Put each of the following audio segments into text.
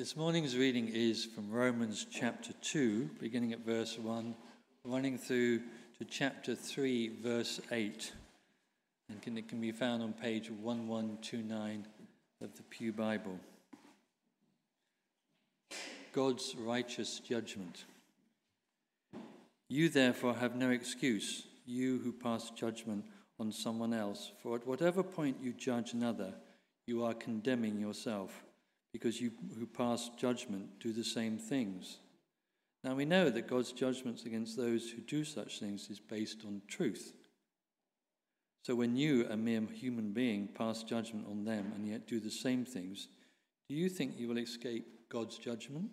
This morning's reading is from Romans chapter 2, beginning at verse 1, running through to chapter 3, verse 8. And can, it can be found on page 1129 of the Pew Bible. God's righteous judgment. You therefore have no excuse, you who pass judgment on someone else, for at whatever point you judge another, you are condemning yourself because you who pass judgment do the same things. Now we know that God's judgments against those who do such things is based on truth. So when you, a mere human being, pass judgment on them and yet do the same things, do you think you will escape God's judgment?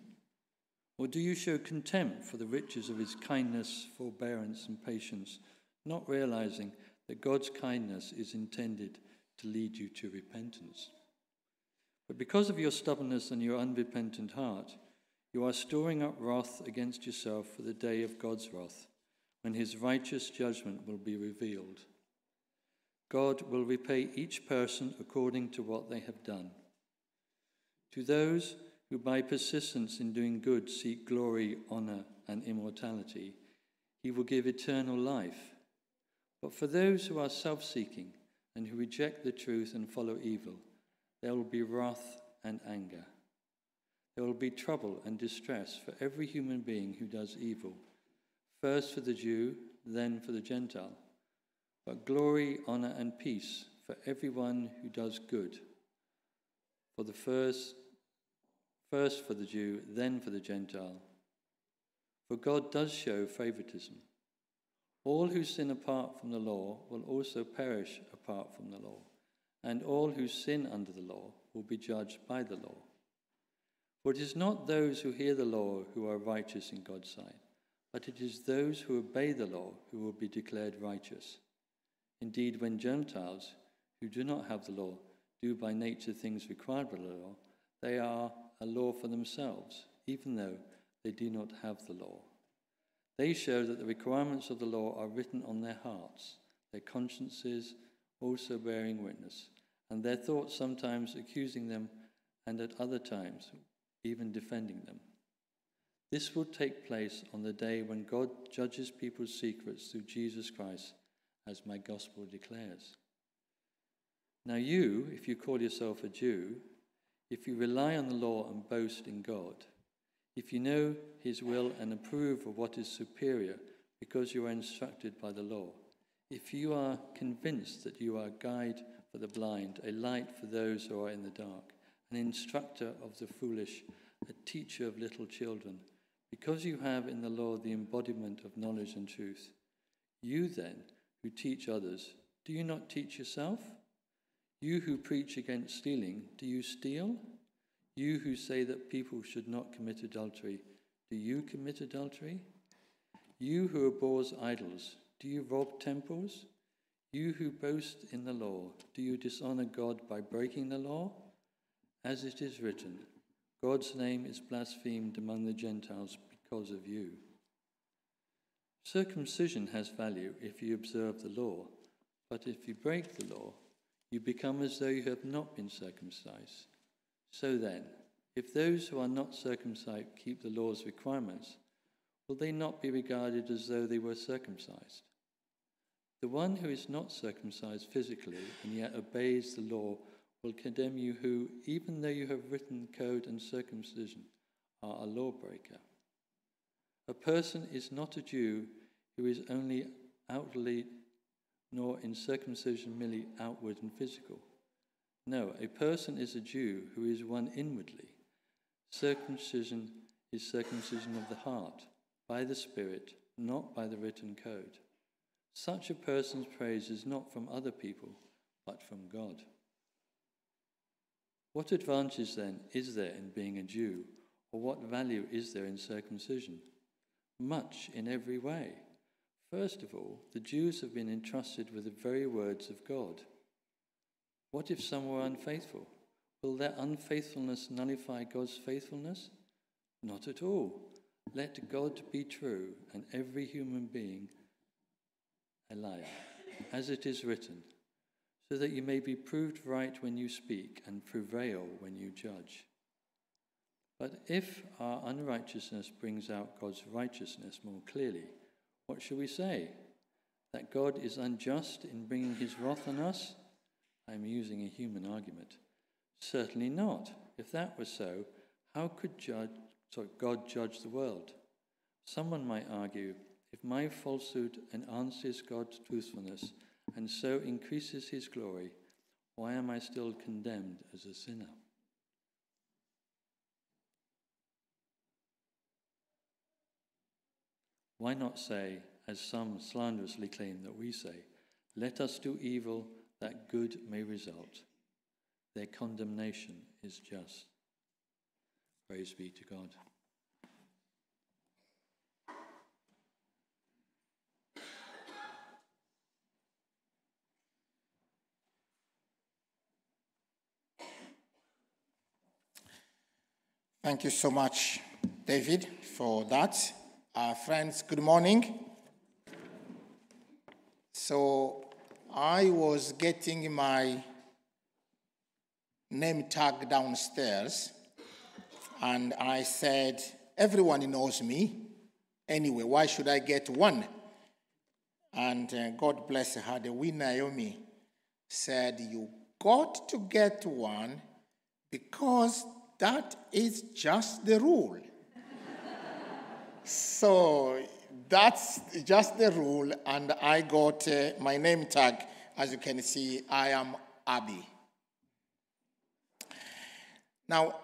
Or do you show contempt for the riches of his kindness, forbearance, and patience, not realizing that God's kindness is intended to lead you to repentance? But because of your stubbornness and your unrepentant heart, you are storing up wrath against yourself for the day of God's wrath, when his righteous judgment will be revealed. God will repay each person according to what they have done. To those who by persistence in doing good seek glory, honor, and immortality, he will give eternal life. But for those who are self seeking and who reject the truth and follow evil, there will be wrath and anger. There will be trouble and distress for every human being who does evil, first for the Jew, then for the Gentile. But glory, honor, and peace for everyone who does good. For the first, first for the Jew, then for the Gentile. For God does show favoritism. All who sin apart from the law will also perish apart from the law and all who sin under the law will be judged by the law. For it is not those who hear the law who are righteous in God's sight, but it is those who obey the law who will be declared righteous. Indeed, when Gentiles, who do not have the law, do by nature things required by the law, they are a law for themselves, even though they do not have the law. They show that the requirements of the law are written on their hearts, their consciences also bearing witness, and their thoughts sometimes accusing them, and at other times even defending them. This will take place on the day when God judges people's secrets through Jesus Christ, as my gospel declares. Now, you, if you call yourself a Jew, if you rely on the law and boast in God, if you know his will and approve of what is superior because you are instructed by the law, if you are convinced that you are a guide for the blind, a light for those who are in the dark, an instructor of the foolish, a teacher of little children, because you have in the law the embodiment of knowledge and truth, you then, who teach others, do you not teach yourself? You who preach against stealing, do you steal? You who say that people should not commit adultery, do you commit adultery? You who abhors idols, do you rob temples? You who boast in the law, do you dishonor God by breaking the law? As it is written, God's name is blasphemed among the Gentiles because of you. Circumcision has value if you observe the law, but if you break the law, you become as though you have not been circumcised. So then, if those who are not circumcised keep the law's requirements, will they not be regarded as though they were circumcised? The one who is not circumcised physically and yet obeys the law will condemn you, who, even though you have written code and circumcision, are a lawbreaker. A person is not a Jew who is only outwardly, nor in circumcision merely outward and physical. No, a person is a Jew who is one inwardly. Circumcision is circumcision of the heart, by the Spirit, not by the written code. Such a person's praise is not from other people, but from God. What advantage then is there in being a Jew, or what value is there in circumcision? Much in every way. First of all, the Jews have been entrusted with the very words of God. What if some were unfaithful? Will their unfaithfulness nullify God's faithfulness? Not at all. Let God be true and every human being a liar, as it is written, so that you may be proved right when you speak and prevail when you judge. But if our unrighteousness brings out God's righteousness more clearly, what shall we say? That God is unjust in bringing his wrath on us? I am using a human argument. Certainly not. If that were so, how could judge, sorry, God judge the world? Someone might argue if my falsehood enhances God's truthfulness and so increases his glory, why am I still condemned as a sinner? Why not say, as some slanderously claim that we say, let us do evil that good may result? Their condemnation is just. Praise be to God. Thank you so much, David, for that. Uh, friends, good morning. So, I was getting my name tag downstairs, and I said, Everyone knows me. Anyway, why should I get one? And uh, God bless her, the wee Naomi said, You got to get one because that is just the rule. so that's just the rule, and I got uh, my name tag. As you can see, I am Abi. Now,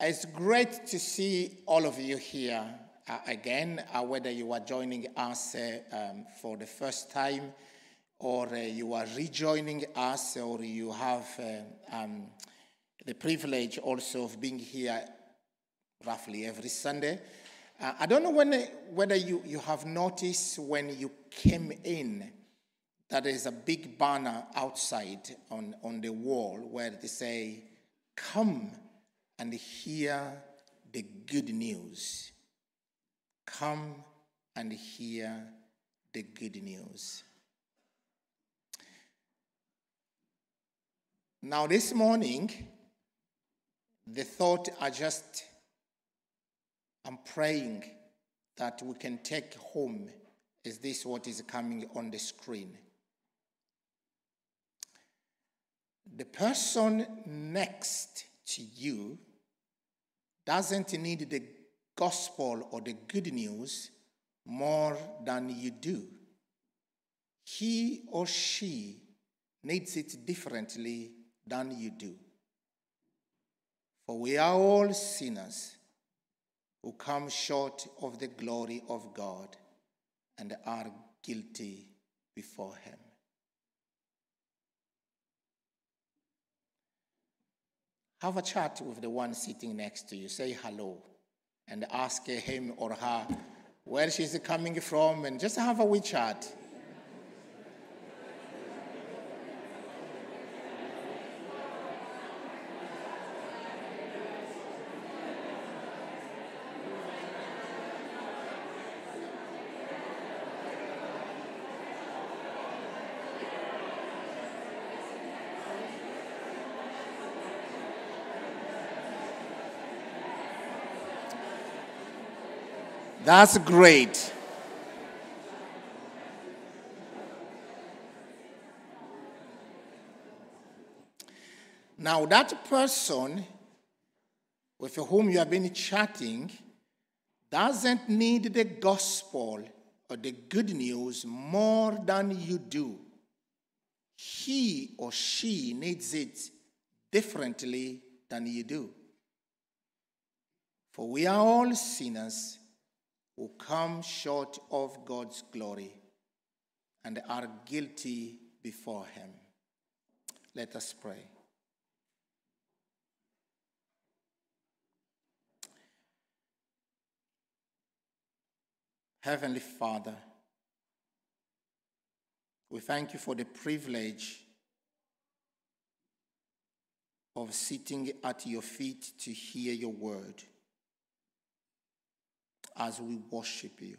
it's great to see all of you here uh, again, uh, whether you are joining us uh, um, for the first time or uh, you are rejoining us or you have uh, um, the privilege also of being here roughly every Sunday. Uh, I don't know when, whether you, you have noticed when you came in that there's a big banner outside on, on the wall where they say, Come and hear the good news. Come and hear the good news. Now, this morning, the thought I just, I'm praying that we can take home is this what is coming on the screen. The person next to you doesn't need the gospel or the good news more than you do. He or she needs it differently than you do. For we are all sinners who come short of the glory of God and are guilty before Him. Have a chat with the one sitting next to you. Say hello and ask him or her where she's coming from and just have a wee chat. That's great. Now, that person with whom you have been chatting doesn't need the gospel or the good news more than you do. He or she needs it differently than you do. For we are all sinners who come short of God's glory and are guilty before Him. Let us pray. Heavenly Father, we thank you for the privilege of sitting at your feet to hear your word as we worship you.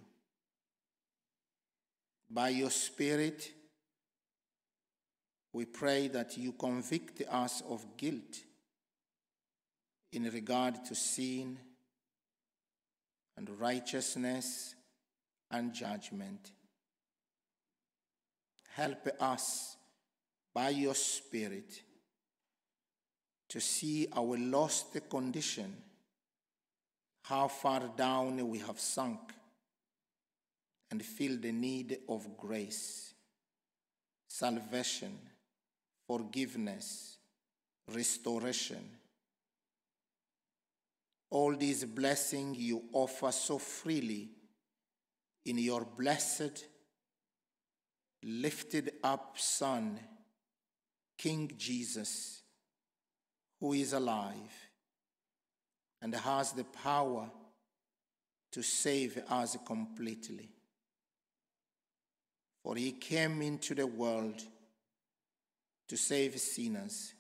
By your Spirit, we pray that you convict us of guilt in regard to sin and righteousness and judgment. Help us by your Spirit to see our lost condition, how far down we have sunk, and feel the need of grace, salvation, forgiveness, restoration. All these blessings you offer so freely in your blessed, lifted up Son, King Jesus, who is alive and has the power to save us completely. For he came into the world to save sinners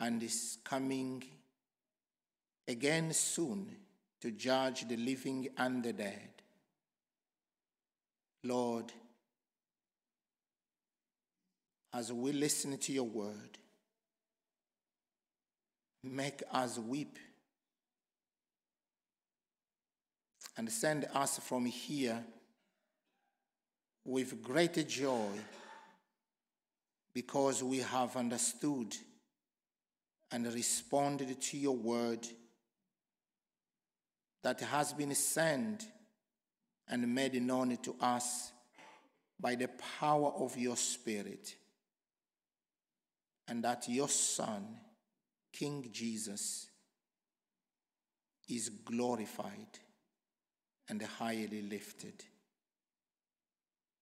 and is coming again soon to judge the living and the dead. Lord, as we listen to your word, make us weep and send us from here with greater joy because we have understood and responded to your word that has been sent and made known to us by the power of your Spirit, and that your Son, King Jesus, is glorified and highly lifted.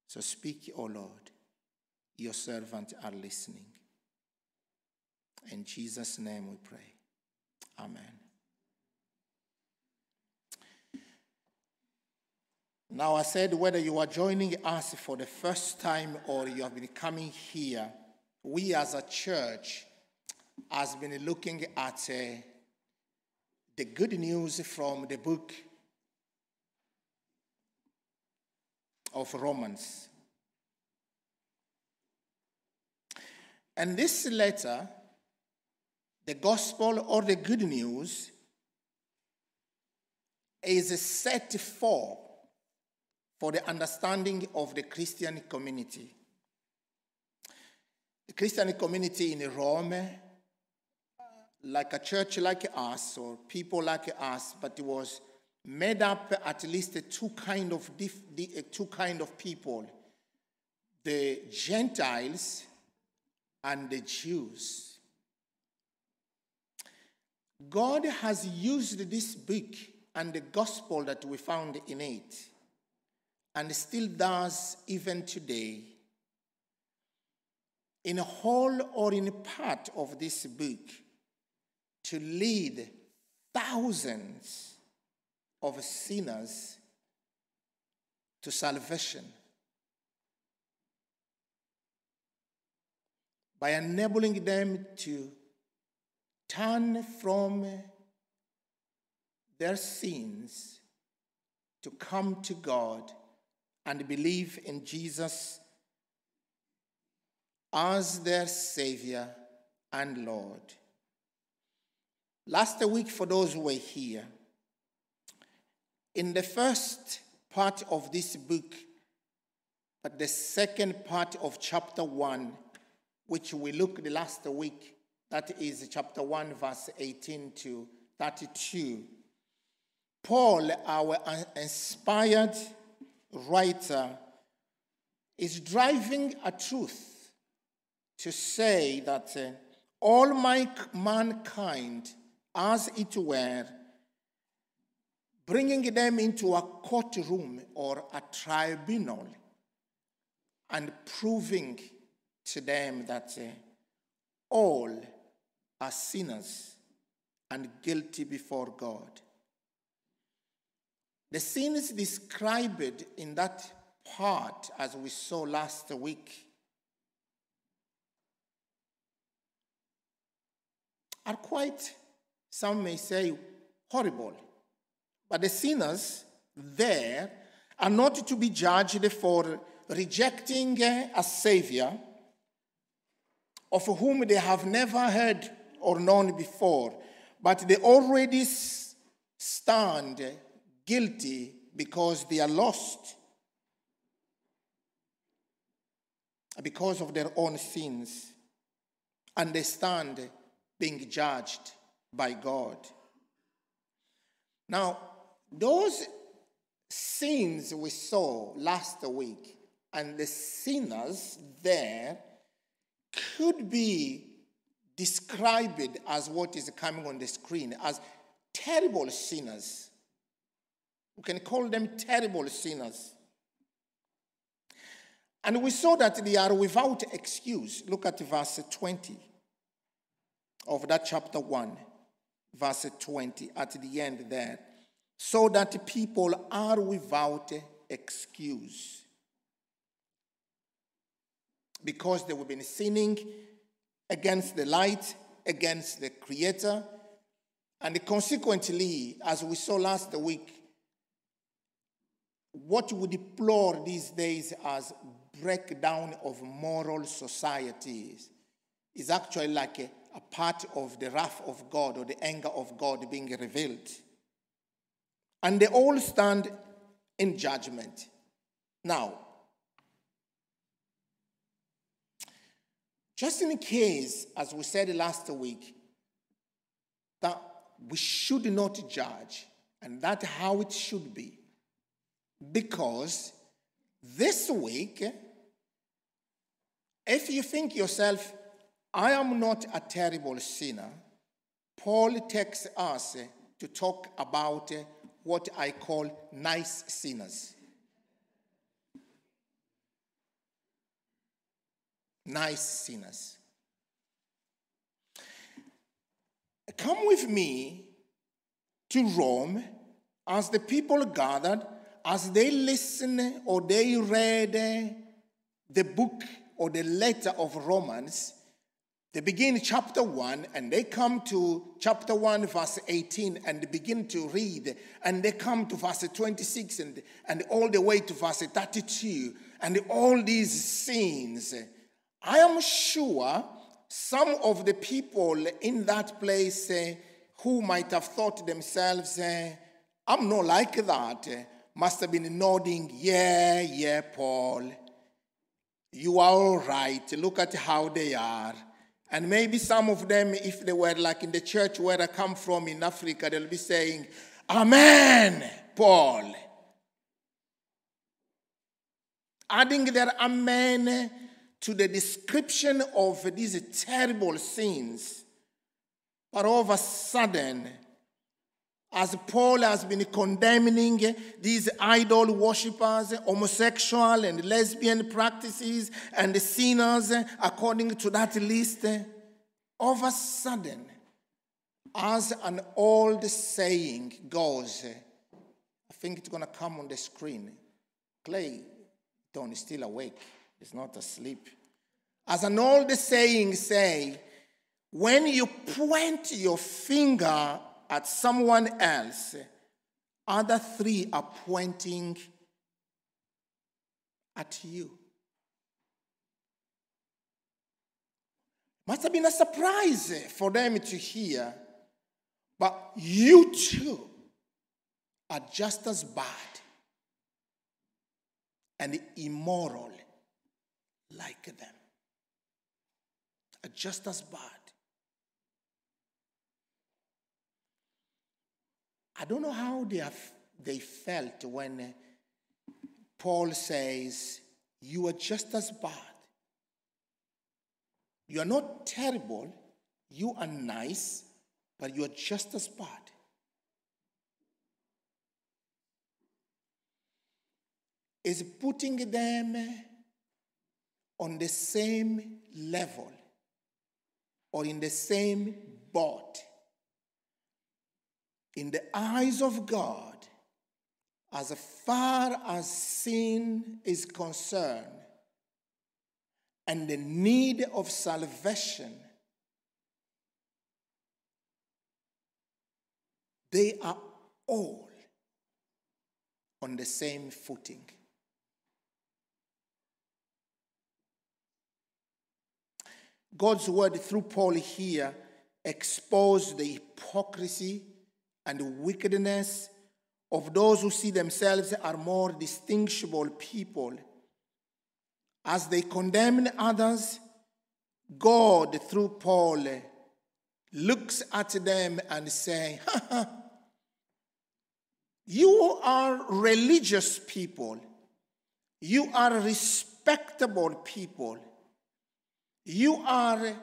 So speak, O Lord. Your servants are listening. In Jesus' name we pray. Amen. Now, I said whether you are joining us for the first time or you have been coming here, we as a church has been looking at uh, the good news from the book of Romans. And this letter, the gospel or the good news, is set for for the understanding of the Christian community. The Christian community in Rome, like a church like us or people like us, but it was made up at least two kind of eh, two kind of people: the Gentiles and the Jews. God has used this book and the gospel that we found in it and still does even today, in whole or in part of this book, to lead thousands of sinners to salvation by enabling them to turn from their sins to come to God and believe in Jesus as their Savior and Lord. Last week, for those who were here, in the first part of this book, but the second part of chapter 1, which we looked last week, that is chapter 1, verse 18 to 32. Paul, our inspired writer is driving a truth to say that uh, all my, mankind, as it were, bringing them into a courtroom or a tribunal and proving to them that uh, all are sinners and guilty before God. The sins described in that part, as we saw last week, are quite, some may say, horrible. But the sinners there are not to be judged for rejecting a Savior of whom they have never heard or known before, but they already stand guilty because they are lost because of their own sins, and they stand being judged by God. Now, those sins we saw last week and the sinners there could be described as what is coming on the screen as terrible sinners. We can call them terrible sinners. And we saw that they are without excuse. Look at verse 20 of that chapter 1, verse 20, at the end there. So that people are without excuse. Because they have been sinning against the light, against the Creator, and consequently, as we saw last week, what we deplore these days as breakdown of moral societies is actually like a, a part of the wrath of God or the anger of God being revealed. And they all stand in judgment. Now, just in case, as we said last week, that we should not judge, and that's how it should be. Because this week, if you think yourself, I am not a terrible sinner, Paul takes us to talk about what I call nice sinners. Nice sinners. Come with me to Rome as the people gathered as they listened or they read the book or the letter of Romans, they begin chapter 1 and they come to chapter 1, verse 18, and they begin to read, and they come to verse 26 and, and all the way to verse 32, and all these scenes. I am sure some of the people in that place uh, who might have thought themselves, uh, I'm not like that must have been nodding, Yeah, yeah, Paul. You are all right. Look at how they are. And maybe some of them, if they were like in the church where I come from in Africa, they'll be saying, Amen, Paul. Adding their Amen to the description of these terrible sins. But all of a sudden, as Paul has been condemning eh, these idol worshippers, eh, homosexual and lesbian practices, and sinners eh, according to that list, all of a sudden, as an old saying goes, I think it's going to come on the screen. Clay, Don is still awake. He's not asleep. As an old saying say, when you point your finger at someone else, other three are pointing at you. Must have been a surprise for them to hear, but you too are just as bad and immoral like them. Are just as bad. I don't know how they, have, they felt when uh, Paul says, You are just as bad. You are not terrible, you are nice, but you are just as bad. Is putting them on the same level or in the same boat in the eyes of God, as far as sin is concerned and the need of salvation, they are all on the same footing. God's word through Paul here exposed the hypocrisy and wickedness of those who see themselves are more distinguishable people. As they condemn others, God, through Paul, looks at them and says, You are religious people. You are respectable people. You are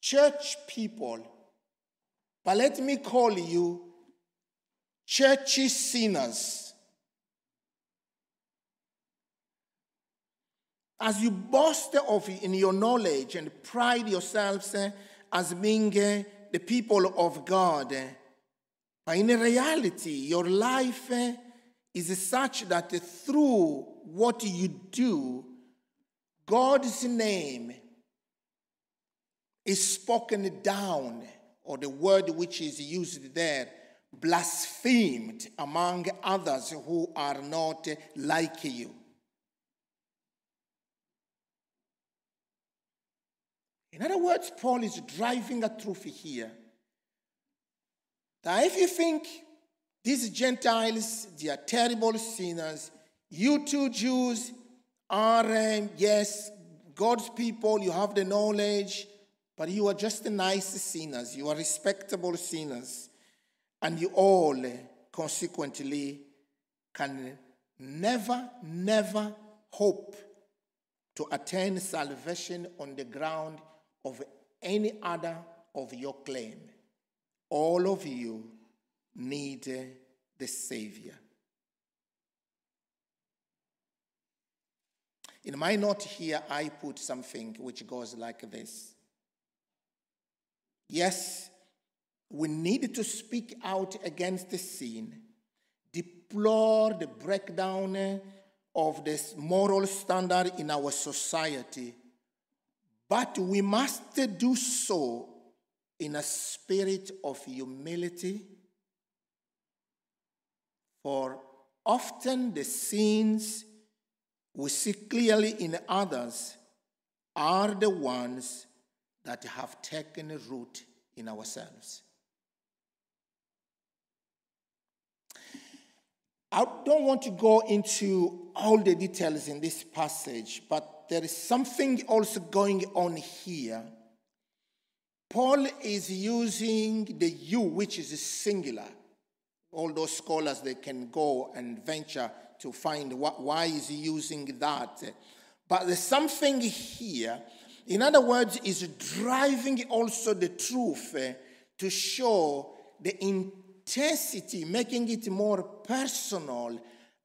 church people. But let me call you churchy sinners. As you boast of in your knowledge and pride yourselves eh, as being eh, the people of God, eh, but in reality, your life is such that through what you do, God's name is spoken down, or the word which is used there, blasphemed among others who are not like you. In other words, Paul is driving a truth here. That if you think these Gentiles, they are terrible sinners, you two Jews are, um, yes, God's people, you have the knowledge, but you are just the nice sinners. You are respectable sinners. And you all, eh, consequently, can never, never hope to attain salvation on the ground of any other of your claim. All of you need eh, the Savior. In my note here, I put something which goes like this Yes, we need to speak out against the sin, deplore the breakdown of this moral standard in our society but we must do so in a spirit of humility, for often the sins we see clearly in others are the ones that have taken root in ourselves. I don't want to go into all the details in this passage, but there is something also going on here. Paul is using the you, which is singular. All those scholars they can go and venture to find what, why is he using that. But there's something here. In other words, is driving also the truth uh, to show the intensity, making it more personal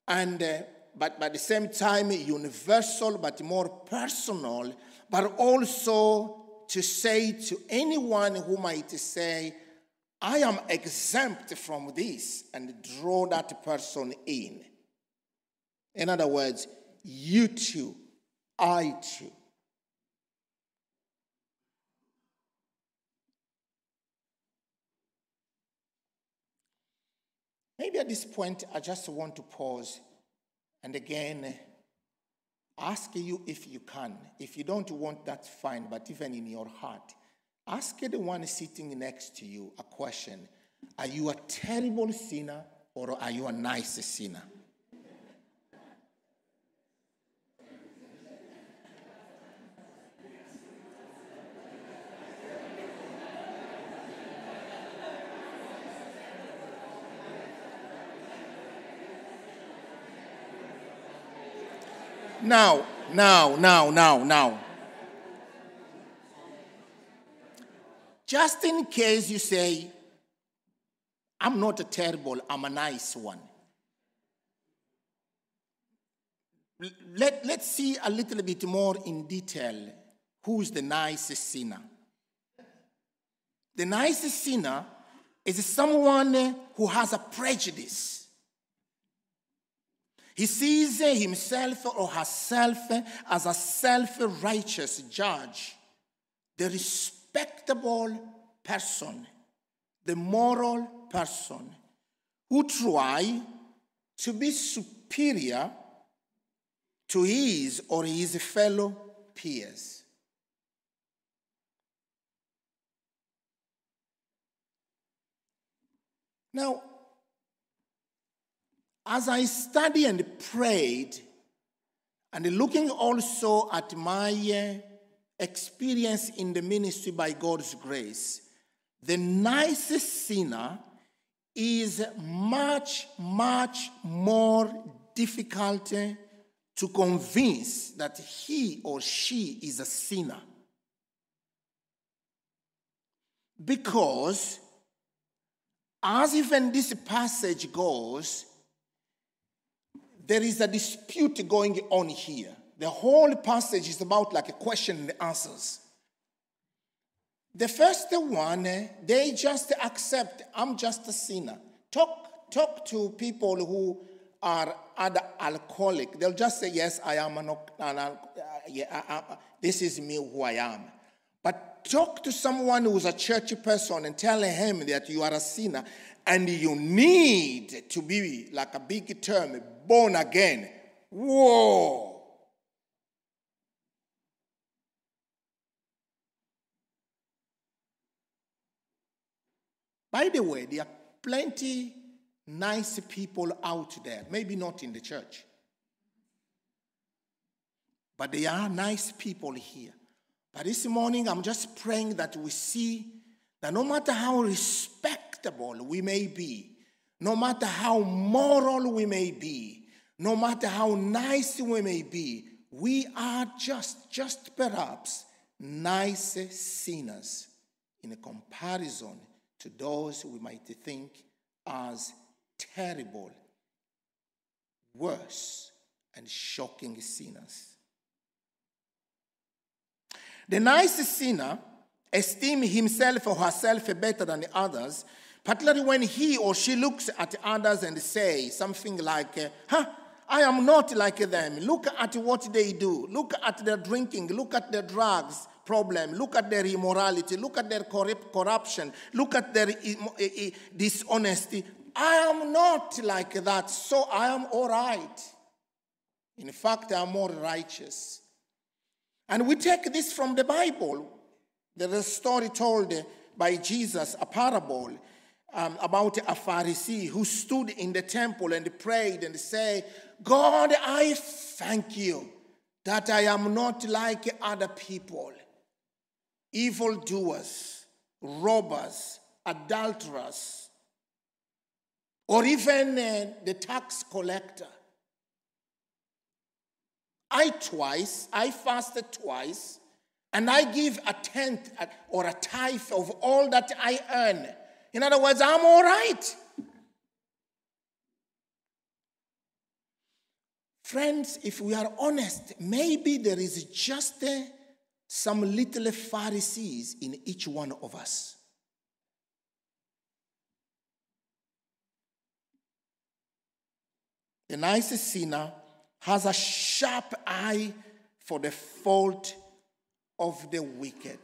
and uh, but, at the same time universal, but more personal, but also to say to anyone who might say, I am exempt from this, and draw that person in. In other words, you too, I too. Maybe at this point, I just want to pause and again, ask you if you can. If you don't want, that's fine, but even in your heart, ask the one sitting next to you a question Are you a terrible sinner or are you a nice sinner? Now, now, now, now, now. Just in case you say, I'm not a terrible, I'm a nice one. Let, let's see a little bit more in detail who's the nicest sinner. The nicest sinner is someone who has a prejudice he sees himself or herself as a self righteous judge, the respectable person, the moral person who try to be superior to his or his fellow peers. Now, as I studied and prayed, and looking also at my uh, experience in the ministry by God's grace, the nicest sinner is much, much more difficult to convince that he or she is a sinner. Because, as even this passage goes, there is a dispute going on here. The whole passage is about like a question and answers. The first one, they just accept, I'm just a sinner. Talk, talk to people who are other alcoholic. They'll just say, yes, I am an, an uh, yeah, this is me who I am. But talk to someone who's a church person and tell him that you are a sinner and you need to be, like a big term, born again. Whoa! By the way, there are plenty nice people out there, maybe not in the church, but there are nice people here. But this morning, I'm just praying that we see that no matter how respectable we may be, no matter how moral we may be, no matter how nice we may be, we are just, just perhaps nice sinners in comparison to those we might think as terrible, worse, and shocking sinners. The nice sinner esteems himself or herself better than the others, particularly when he or she looks at others and say something like, uh, huh, I am not like them. Look at what they do. Look at their drinking. Look at their drugs problem. Look at their immorality. Look at their corruption. Look at their dishonesty. I am not like that, so I am all right. In fact, I am more righteous. And we take this from the Bible. There is a story told by Jesus, a parable um, about a Pharisee who stood in the temple and prayed and said, God, I thank you that I am not like other people evildoers, robbers, adulterers, or even uh, the tax collector. I twice, I fasted twice, and I give a tenth or a tithe of all that I earn. In other words, I'm all right. Friends, if we are honest, maybe there is just a some little Pharisees in each one of us. The nicest sinner has a sharp eye for the fault of the wicked.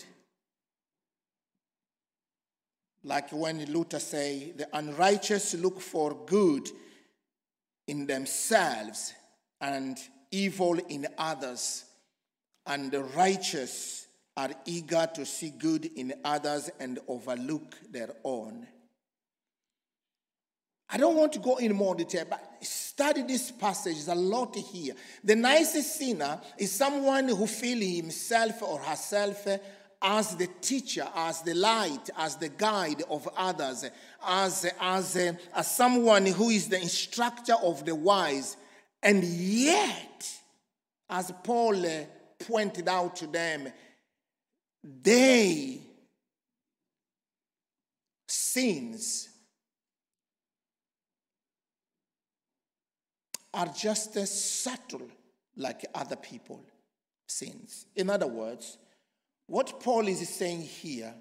Like when Luther say, the unrighteous look for good in themselves and evil in others and the righteous are eager to see good in others and overlook their own. I don't want to go in more detail, but study this passage. There's a lot here. The nicest sinner is someone who feels himself or herself as the teacher, as the light, as the guide of others, as, as, uh, as someone who is the instructor of the wise. And yet, as Paul uh, pointed out to them, they sins are just as subtle like other people sins. In other words, what Paul is saying here,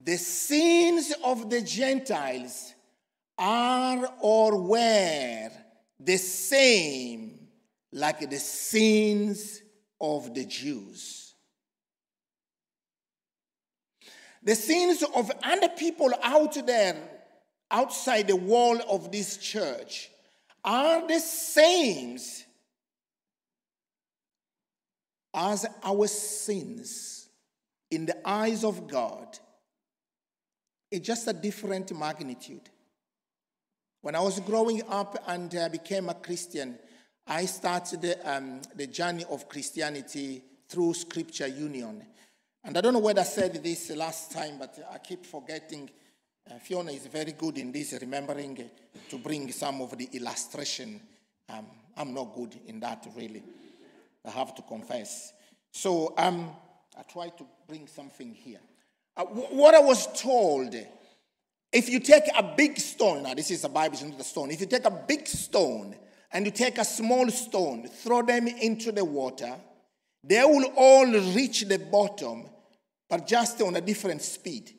the sins of the Gentiles are or were the same like the sins of the Jews. The sins of other people out there, outside the wall of this church, are the same as our sins in the eyes of God. It's just a different magnitude. When I was growing up and I became a Christian, I started um, the journey of Christianity through Scripture Union. And I don't know whether I said this last time, but I keep forgetting. Uh, Fiona is very good in this, remembering to bring some of the illustration. Um, I'm not good in that, really. I have to confess. So um, I try to bring something here. Uh, w- what I was told if you take a big stone, now this is the Bible, it's not the stone. If you take a big stone and you take a small stone, throw them into the water, they will all reach the bottom, but just on a different speed.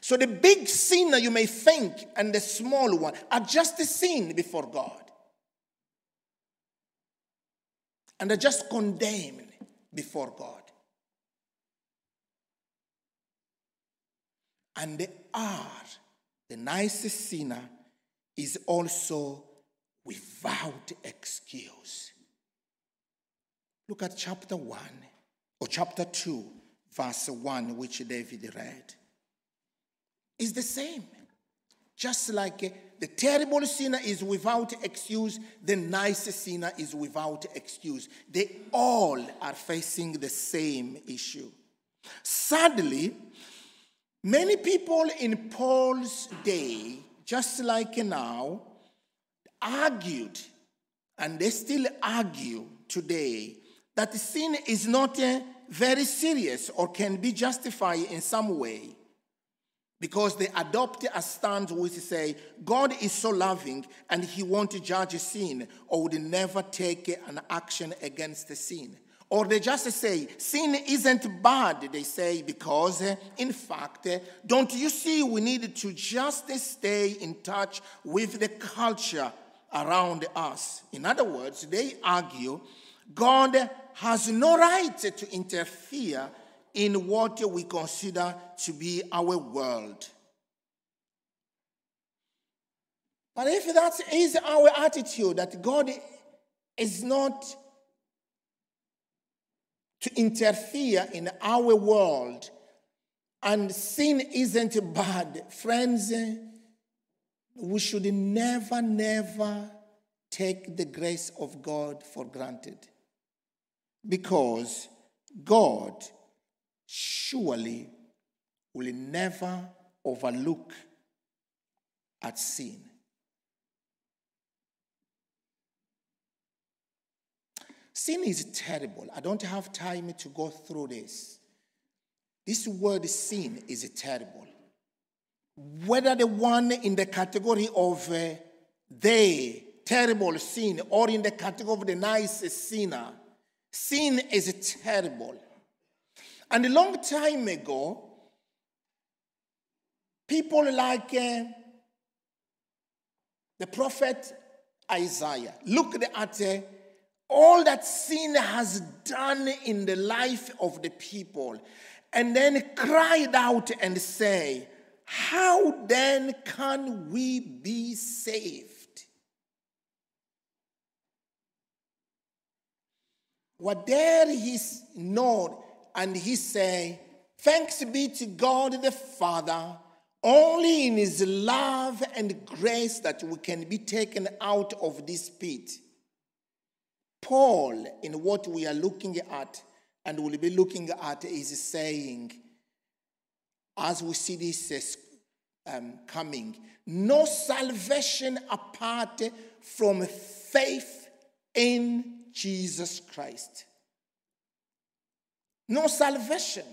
So the big sinner you may think and the small one are just a sin before God. And are just condemned before God. And the R, the nicest sinner, is also without excuse. Look at chapter 1 or chapter 2, verse 1, which David read. It's the same. Just like the terrible sinner is without excuse, the nice sinner is without excuse. They all are facing the same issue. Sadly, Many people in Paul's day, just like now, argued, and they still argue today, that sin is not uh, very serious or can be justified in some way. Because they adopt a stance which say, God is so loving and he won't judge a sin or would never take an action against sin. Or they just say, sin isn't bad, they say, because in fact, don't you see we need to just stay in touch with the culture around us? In other words, they argue God has no right to interfere in what we consider to be our world. But if that is our attitude, that God is not to interfere in our world. And sin isn't bad. Friends, we should never, never take the grace of God for granted. Because God surely will never overlook at sin. Sin is terrible. I don't have time to go through this. This word sin is terrible. Whether the one in the category of uh, the terrible sin or in the category of the nice sinner, sin is terrible. And a long time ago, people like uh, the prophet Isaiah looked at uh, all that sin has done in the life of the people, and then cried out and say, How then can we be saved? What there he's known, and he say, Thanks be to God the Father, only in his love and grace that we can be taken out of this pit. Paul, in what we are looking at and will be looking at, is saying, as we see this um, coming, no salvation apart from faith in Jesus Christ. No salvation,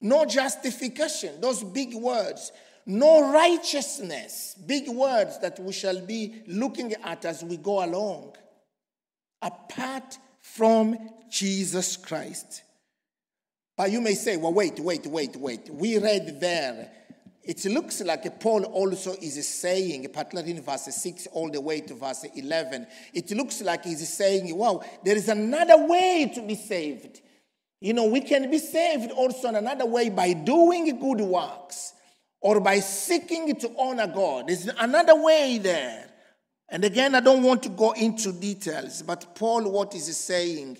no justification, those big words, no righteousness, big words that we shall be looking at as we go along apart from Jesus Christ. But you may say, well, wait, wait, wait, wait. We read there. It looks like Paul also is saying, particularly in verse 6 all the way to verse 11, it looks like he's saying, wow, there is another way to be saved. You know, we can be saved also in another way by doing good works or by seeking to honor God. There's another way there. And again, I don't want to go into details, but Paul, what is saying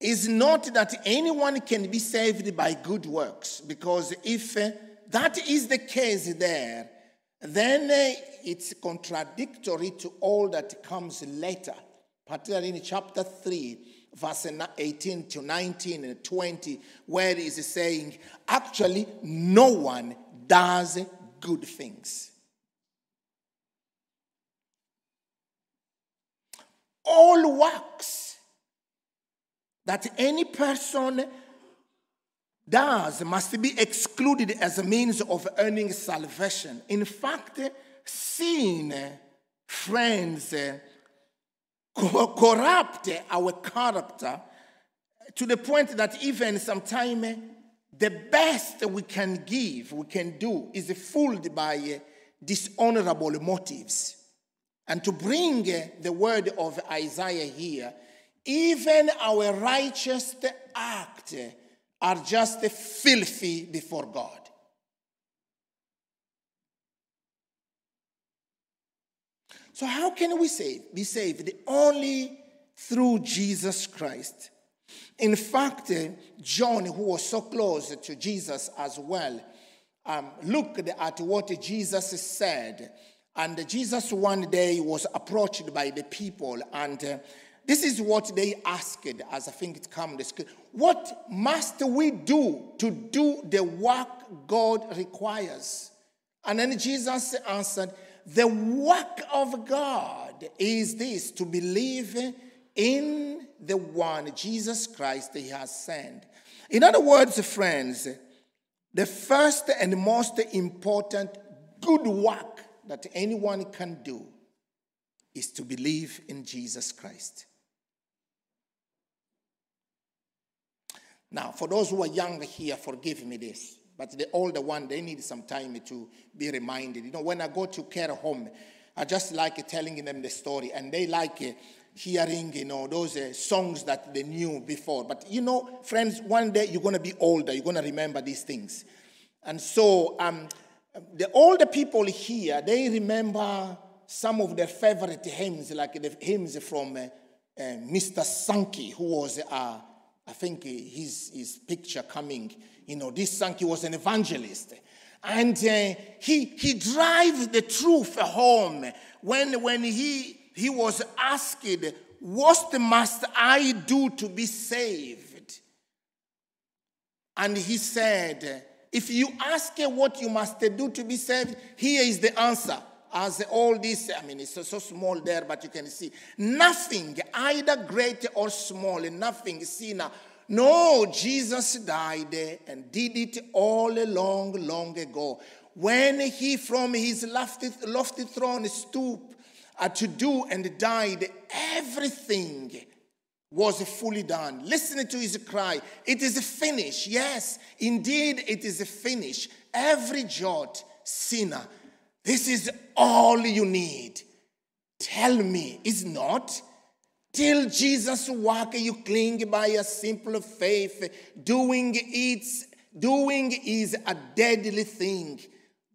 is not that anyone can be saved by good works, because if that is the case there, then uh, it's contradictory to all that comes later, particularly in chapter 3, verse 18 to 19 and 20, where it is saying, actually, no one does good things. All works that any person does must be excluded as a means of earning salvation. In fact, sin, friends, corrupt our character to the point that even sometimes the best we can give, we can do, is fooled by dishonorable motives. And to bring the word of Isaiah here, even our righteous act are just filthy before God. So, how can we save, be saved? Only through Jesus Christ. In fact, uh, John, who was so close to Jesus as well, um, looked at what Jesus said. And Jesus one day was approached by the people, and uh, this is what they asked, as I think it comes. What must we do to do the work God requires? And then Jesus answered, The work of God is this to believe in the one, Jesus Christ, He has sent. In other words, friends, the first and most important good work that anyone can do is to believe in Jesus Christ. Now, for those who are young here, forgive me this. But the older one, they need some time to be reminded. You know, when I go to care home, I just like telling them the story, and they like uh, hearing, you know, those uh, songs that they knew before. But you know, friends, one day you're going to be older, you're going to remember these things. And so, um, the older people here, they remember some of their favorite hymns, like the hymns from uh, uh Mr. Sankey, who was a I think his, his picture coming, you know, this Sankey was an evangelist. And uh, he, he drives the truth home when, when he, he was asked, What must I do to be saved? And he said, If you ask what you must do to be saved, here is the answer as all this, I mean, it's so, so small there, but you can see nothing, either great or small, nothing sinner. No, Jesus died and did it all long, long ago. When he from his lofty, lofty throne stooped uh, to do and died, everything was fully done. Listen to his cry. It is finished. Yes, indeed, it is finished. Every jot, sinner, this is all you need. Tell me, is not? Till Jesus work, you cling by a simple faith. Doing it's doing is a deadly thing.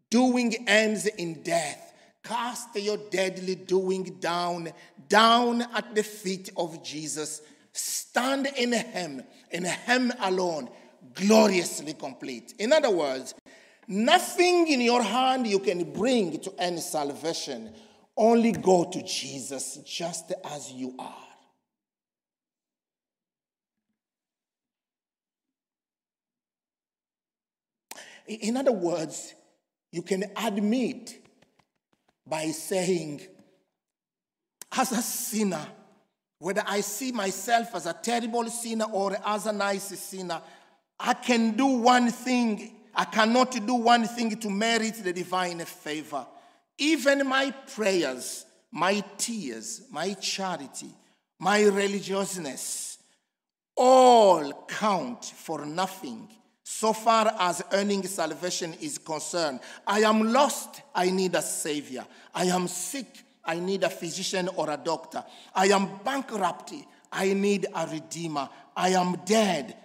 Doing ends in death. Cast your deadly doing down, down at the feet of Jesus. Stand in Him, in Him alone, gloriously complete. In other words, Nothing in your hand you can bring to any salvation. Only go to Jesus just as you are. In other words, you can admit by saying, as a sinner, whether I see myself as a terrible sinner or as a nice sinner, I can do one thing I cannot do one thing to merit the divine favor. Even my prayers, my tears, my charity, my religiousness, all count for nothing so far as earning salvation is concerned. I am lost, I need a savior. I am sick, I need a physician or a doctor. I am bankrupt, I need a redeemer. I am dead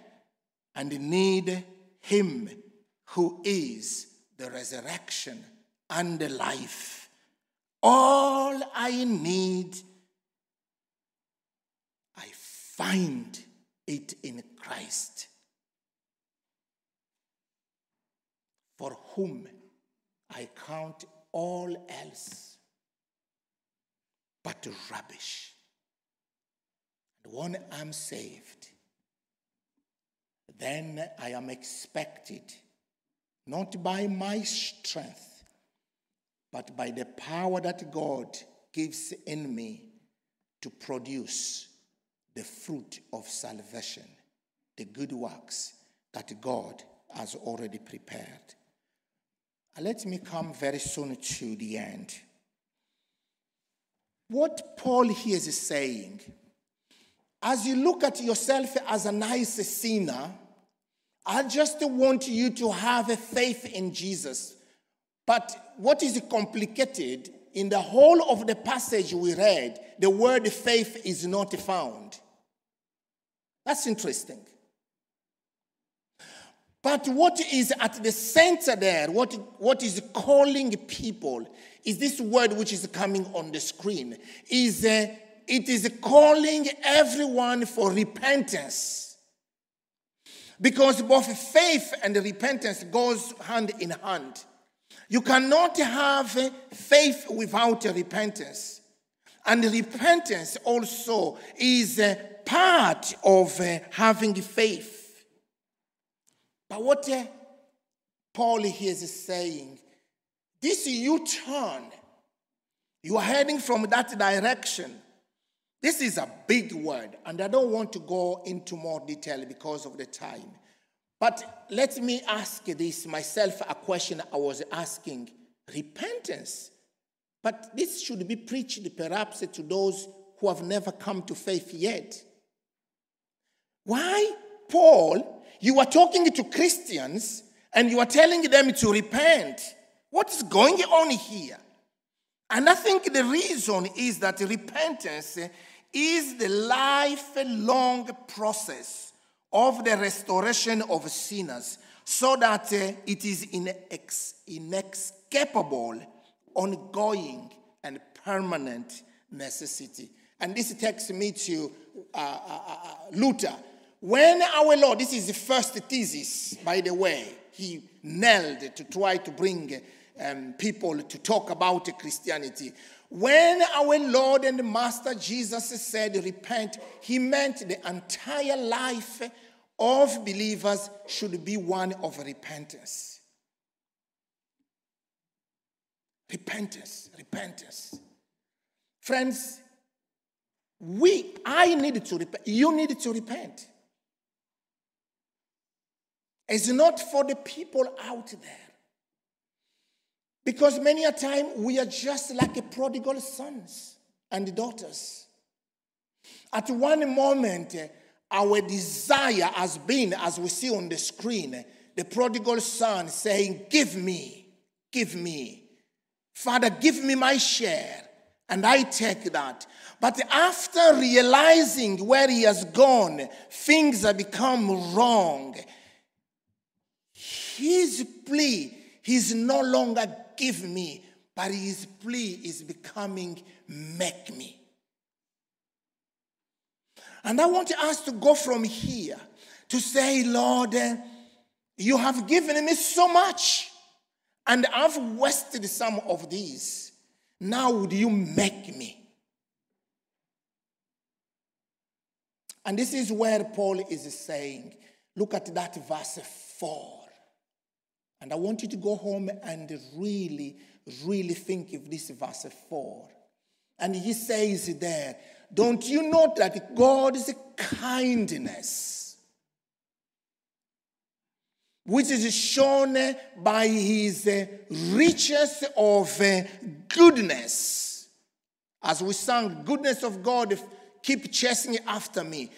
and need him who is the resurrection and the life. All I need, I find it in Christ. for whom I count all else but rubbish. And when I'm saved, then I am expected, not by my strength, but by the power that God gives in me to produce the fruit of salvation, the good works that God has already prepared. let me come very soon to the end. What Paul here is saying, as you look at yourself as a nice sinner, I just want you to have a faith in Jesus. But what is complicated in the whole of the passage we read, the word faith is not found. That's interesting. But what is at the center there, what, what is calling people, is this word which is coming on the screen. Is uh, it is calling everyone for repentance. Because both faith and repentance goes hand in hand. You cannot have faith without repentance. And repentance also is a part of uh, having faith. But what uh, Paul here is saying, this U turn, you are heading from that direction. This is a big word, and I don't want to go into more detail because of the time. But let me ask this myself a question I was asking repentance. But this should be preached perhaps to those who have never come to faith yet. Why, Paul, you are talking to Christians and you are telling them to repent? What is going on here? And I think the reason is that repentance is the lifelong process of the restoration of sinners so that uh, it is inex- inescapable, ongoing, and permanent necessity. And this takes me to uh, uh, uh, Luther. When our Lord, this is the first thesis, by the way, he nailed to try to bring um, people to talk about Christianity. When our Lord and Master Jesus said, Repent, he meant the entire life of believers should be one of repentance. Repentance, repentance. Friends, we, I need to repent. You need to repent. It's not for the people out there. Because many a time we are just like a prodigal sons and daughters. At one moment, eh, our desire has been, as we see on the screen, eh, the prodigal son saying, Give me, give me. Father, give me my share. And I take that. But after realizing where he has gone, things have become wrong. His plea, he's no longer give me, but his plea is becoming make me. And I want us to go from here to say, Lord, eh, you have given me so much, and I've wasted some of these. Now, would you make me? And this is where Paul is saying, look at that verse 4. And I want you to go home and really, really think of this verse 4. And he says there, Don't you know that God's kindness, which is shown by his riches of goodness, as we sang, Goodness of God, keep chasing after me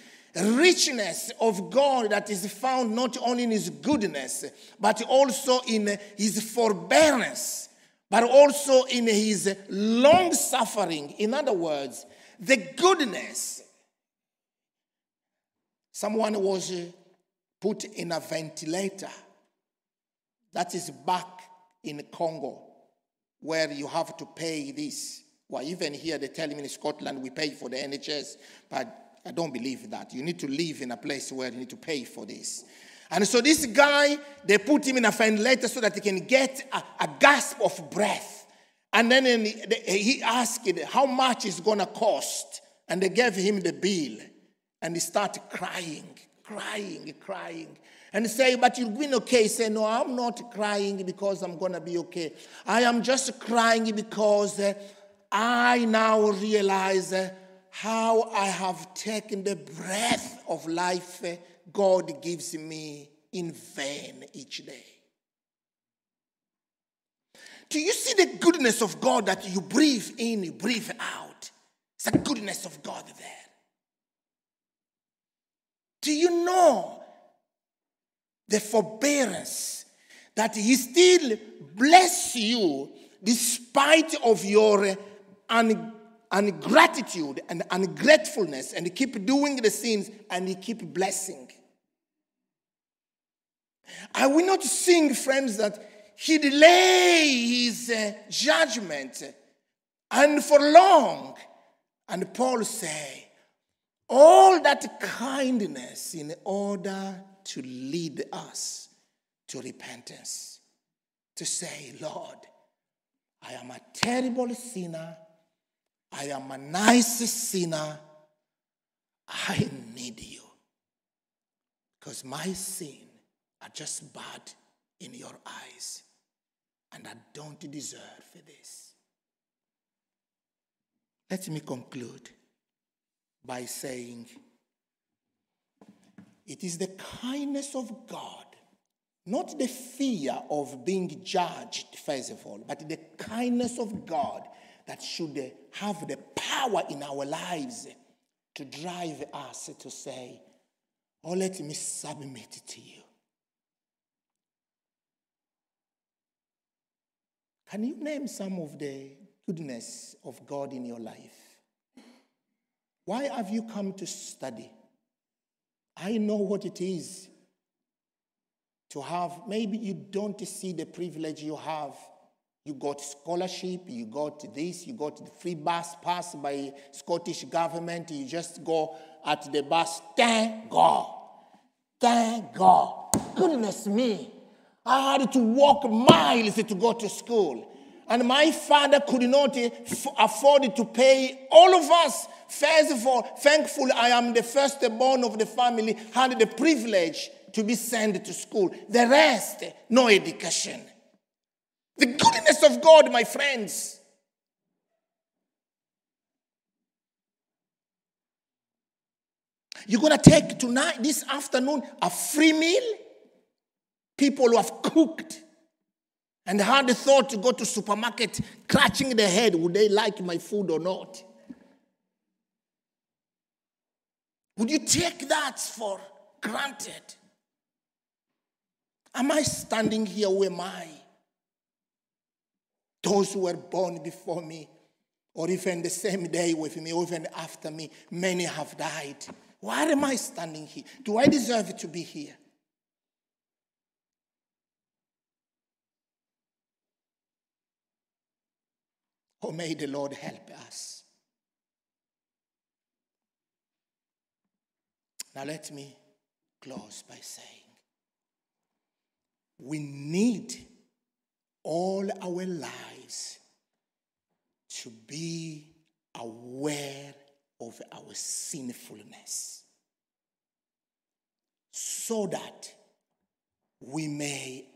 richness of God that is found not only in his goodness, but also in his forbearance, but also in his long suffering. In other words, the goodness. Someone was put in a ventilator that is back in Congo where you have to pay this. Well, even here they tell me in Scotland we pay for the NHS, but I don't believe that. You need to live in a place where you need to pay for this. And so this guy, they put him in a ventilator so that he can get a, a gasp of breath. And then he asked how much it's going to cost. And they gave him the bill. And he started crying, crying, crying. And he say, but you've been okay. Say, no, I'm not crying because I'm going to be okay. I am just crying because uh, I now realize uh, how I have taken the breath of life uh, God gives me in vain each day. Do you see the goodness of God that you breathe in, you breathe out? It's the goodness of God there. Do you know the forbearance that He still bless you despite of your un- ungratitude and ungratefulness, and keep doing the sins and He keep blessing? I will not sing, friends, that he delay his uh, judgment and for long. And Paul say, all that kindness in order to lead us to repentance. To say, Lord, I am a terrible sinner. I am a nice sinner. I need you. Because my sin are just bad in your eyes, and I don't deserve this. Let me conclude by saying it is the kindness of God, not the fear of being judged, first of all, but the kindness of God that should have the power in our lives to drive us to say, Oh, let me submit to you. Can you name some of the goodness of God in your life? Why have you come to study? I know what it is to have, maybe you don't see the privilege you have. You got scholarship, you got this, you got the free bus pass by Scottish government. You just go at the bus, thank God, thank God. Goodness me. I had to walk miles to go to school. And my father could not afford to pay all of us. First of all, thankful I am the firstborn of the family, had the privilege to be sent to school. The rest, no education. The goodness of God, my friends. You're going to take tonight, this afternoon, a free meal? People who have cooked and had the thought to go to supermarket clutching their head would they like my food or not would you take that for granted am i standing here who am i those who were born before me or even the same day with me or even after me many have died. Why am i standing here? Do i deserve to be here? Oh, may the Lord help us. Now, let me close by saying we need all our lives to be aware of our sinfulness so that we may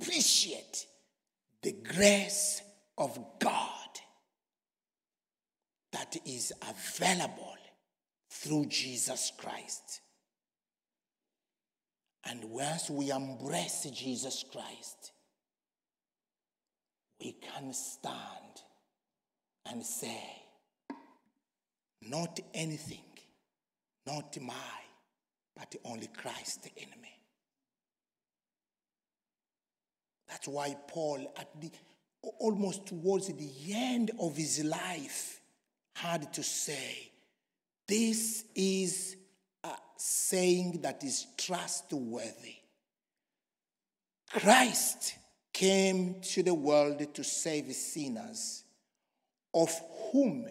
appreciate the grace of God that is available through Jesus Christ. And once we embrace Jesus Christ, we can stand and say, Not anything, not my, but only Christ in me. That's why Paul, at the almost towards the end of his life, had to say, This is a saying that is trustworthy. Christ came to the world to save sinners, of whom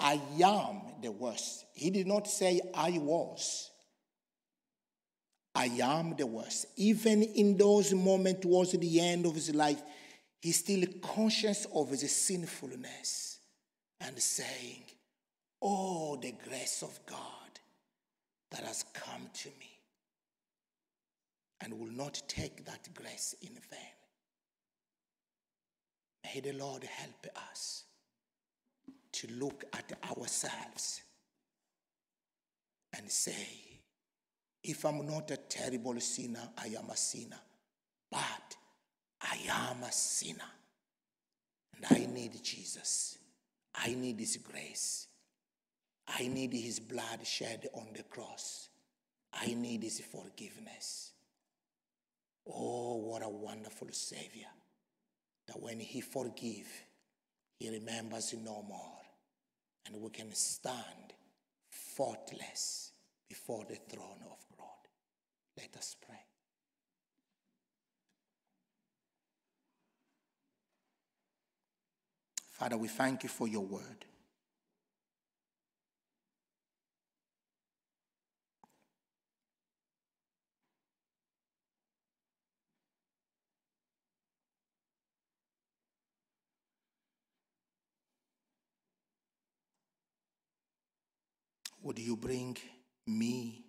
I am the worst. He did not say I was. I am the worst. Even in those moments towards the end of his life, he's still conscious of his sinfulness and saying, Oh, the grace of God that has come to me, and will not take that grace in vain. May the Lord help us to look at ourselves and say, if I'm not a terrible sinner, I am a sinner. But I am a sinner. And I need Jesus. I need His grace. I need His blood shed on the cross. I need His forgiveness. Oh, what a wonderful Savior. That when He forgive, He remembers no more. And we can stand faultless before the throne of God. Let us pray. Father, we thank you for your word. Would you bring me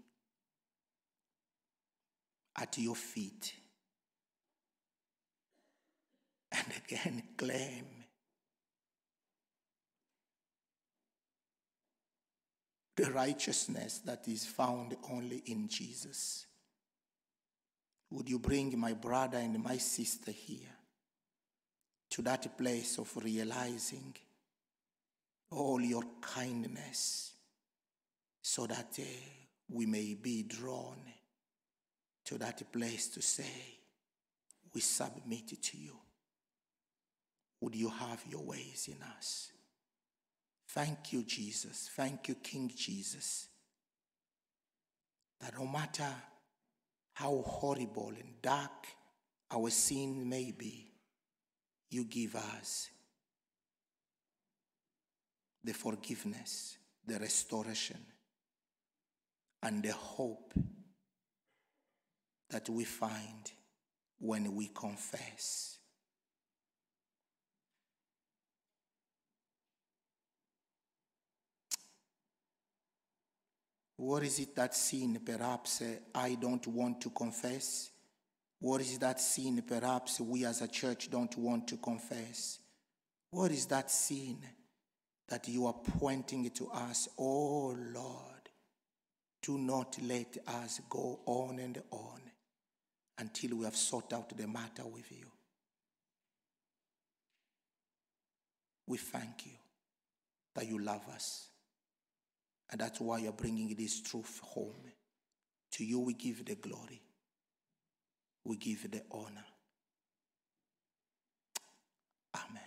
at your feet and again claim the righteousness that is found only in Jesus. Would you bring my brother and my sister here to that place of realizing all your kindness so that uh, we may be drawn to that place to say, We submit to you. Would you have your ways in us? Thank you, Jesus. Thank you, King Jesus. That no matter how horrible and dark our sin may be, you give us the forgiveness, the restoration, and the hope that we find when we confess. What is it that sin perhaps uh, I don't want to confess? What is that sin perhaps we as a church don't want to confess? What is that sin that you are pointing to us? Oh Lord, do not let us go on and on until we have sought out the matter with you. We thank you that you love us. And that's why you're bringing this truth home. To you, we give the glory, we give the honor. Amen.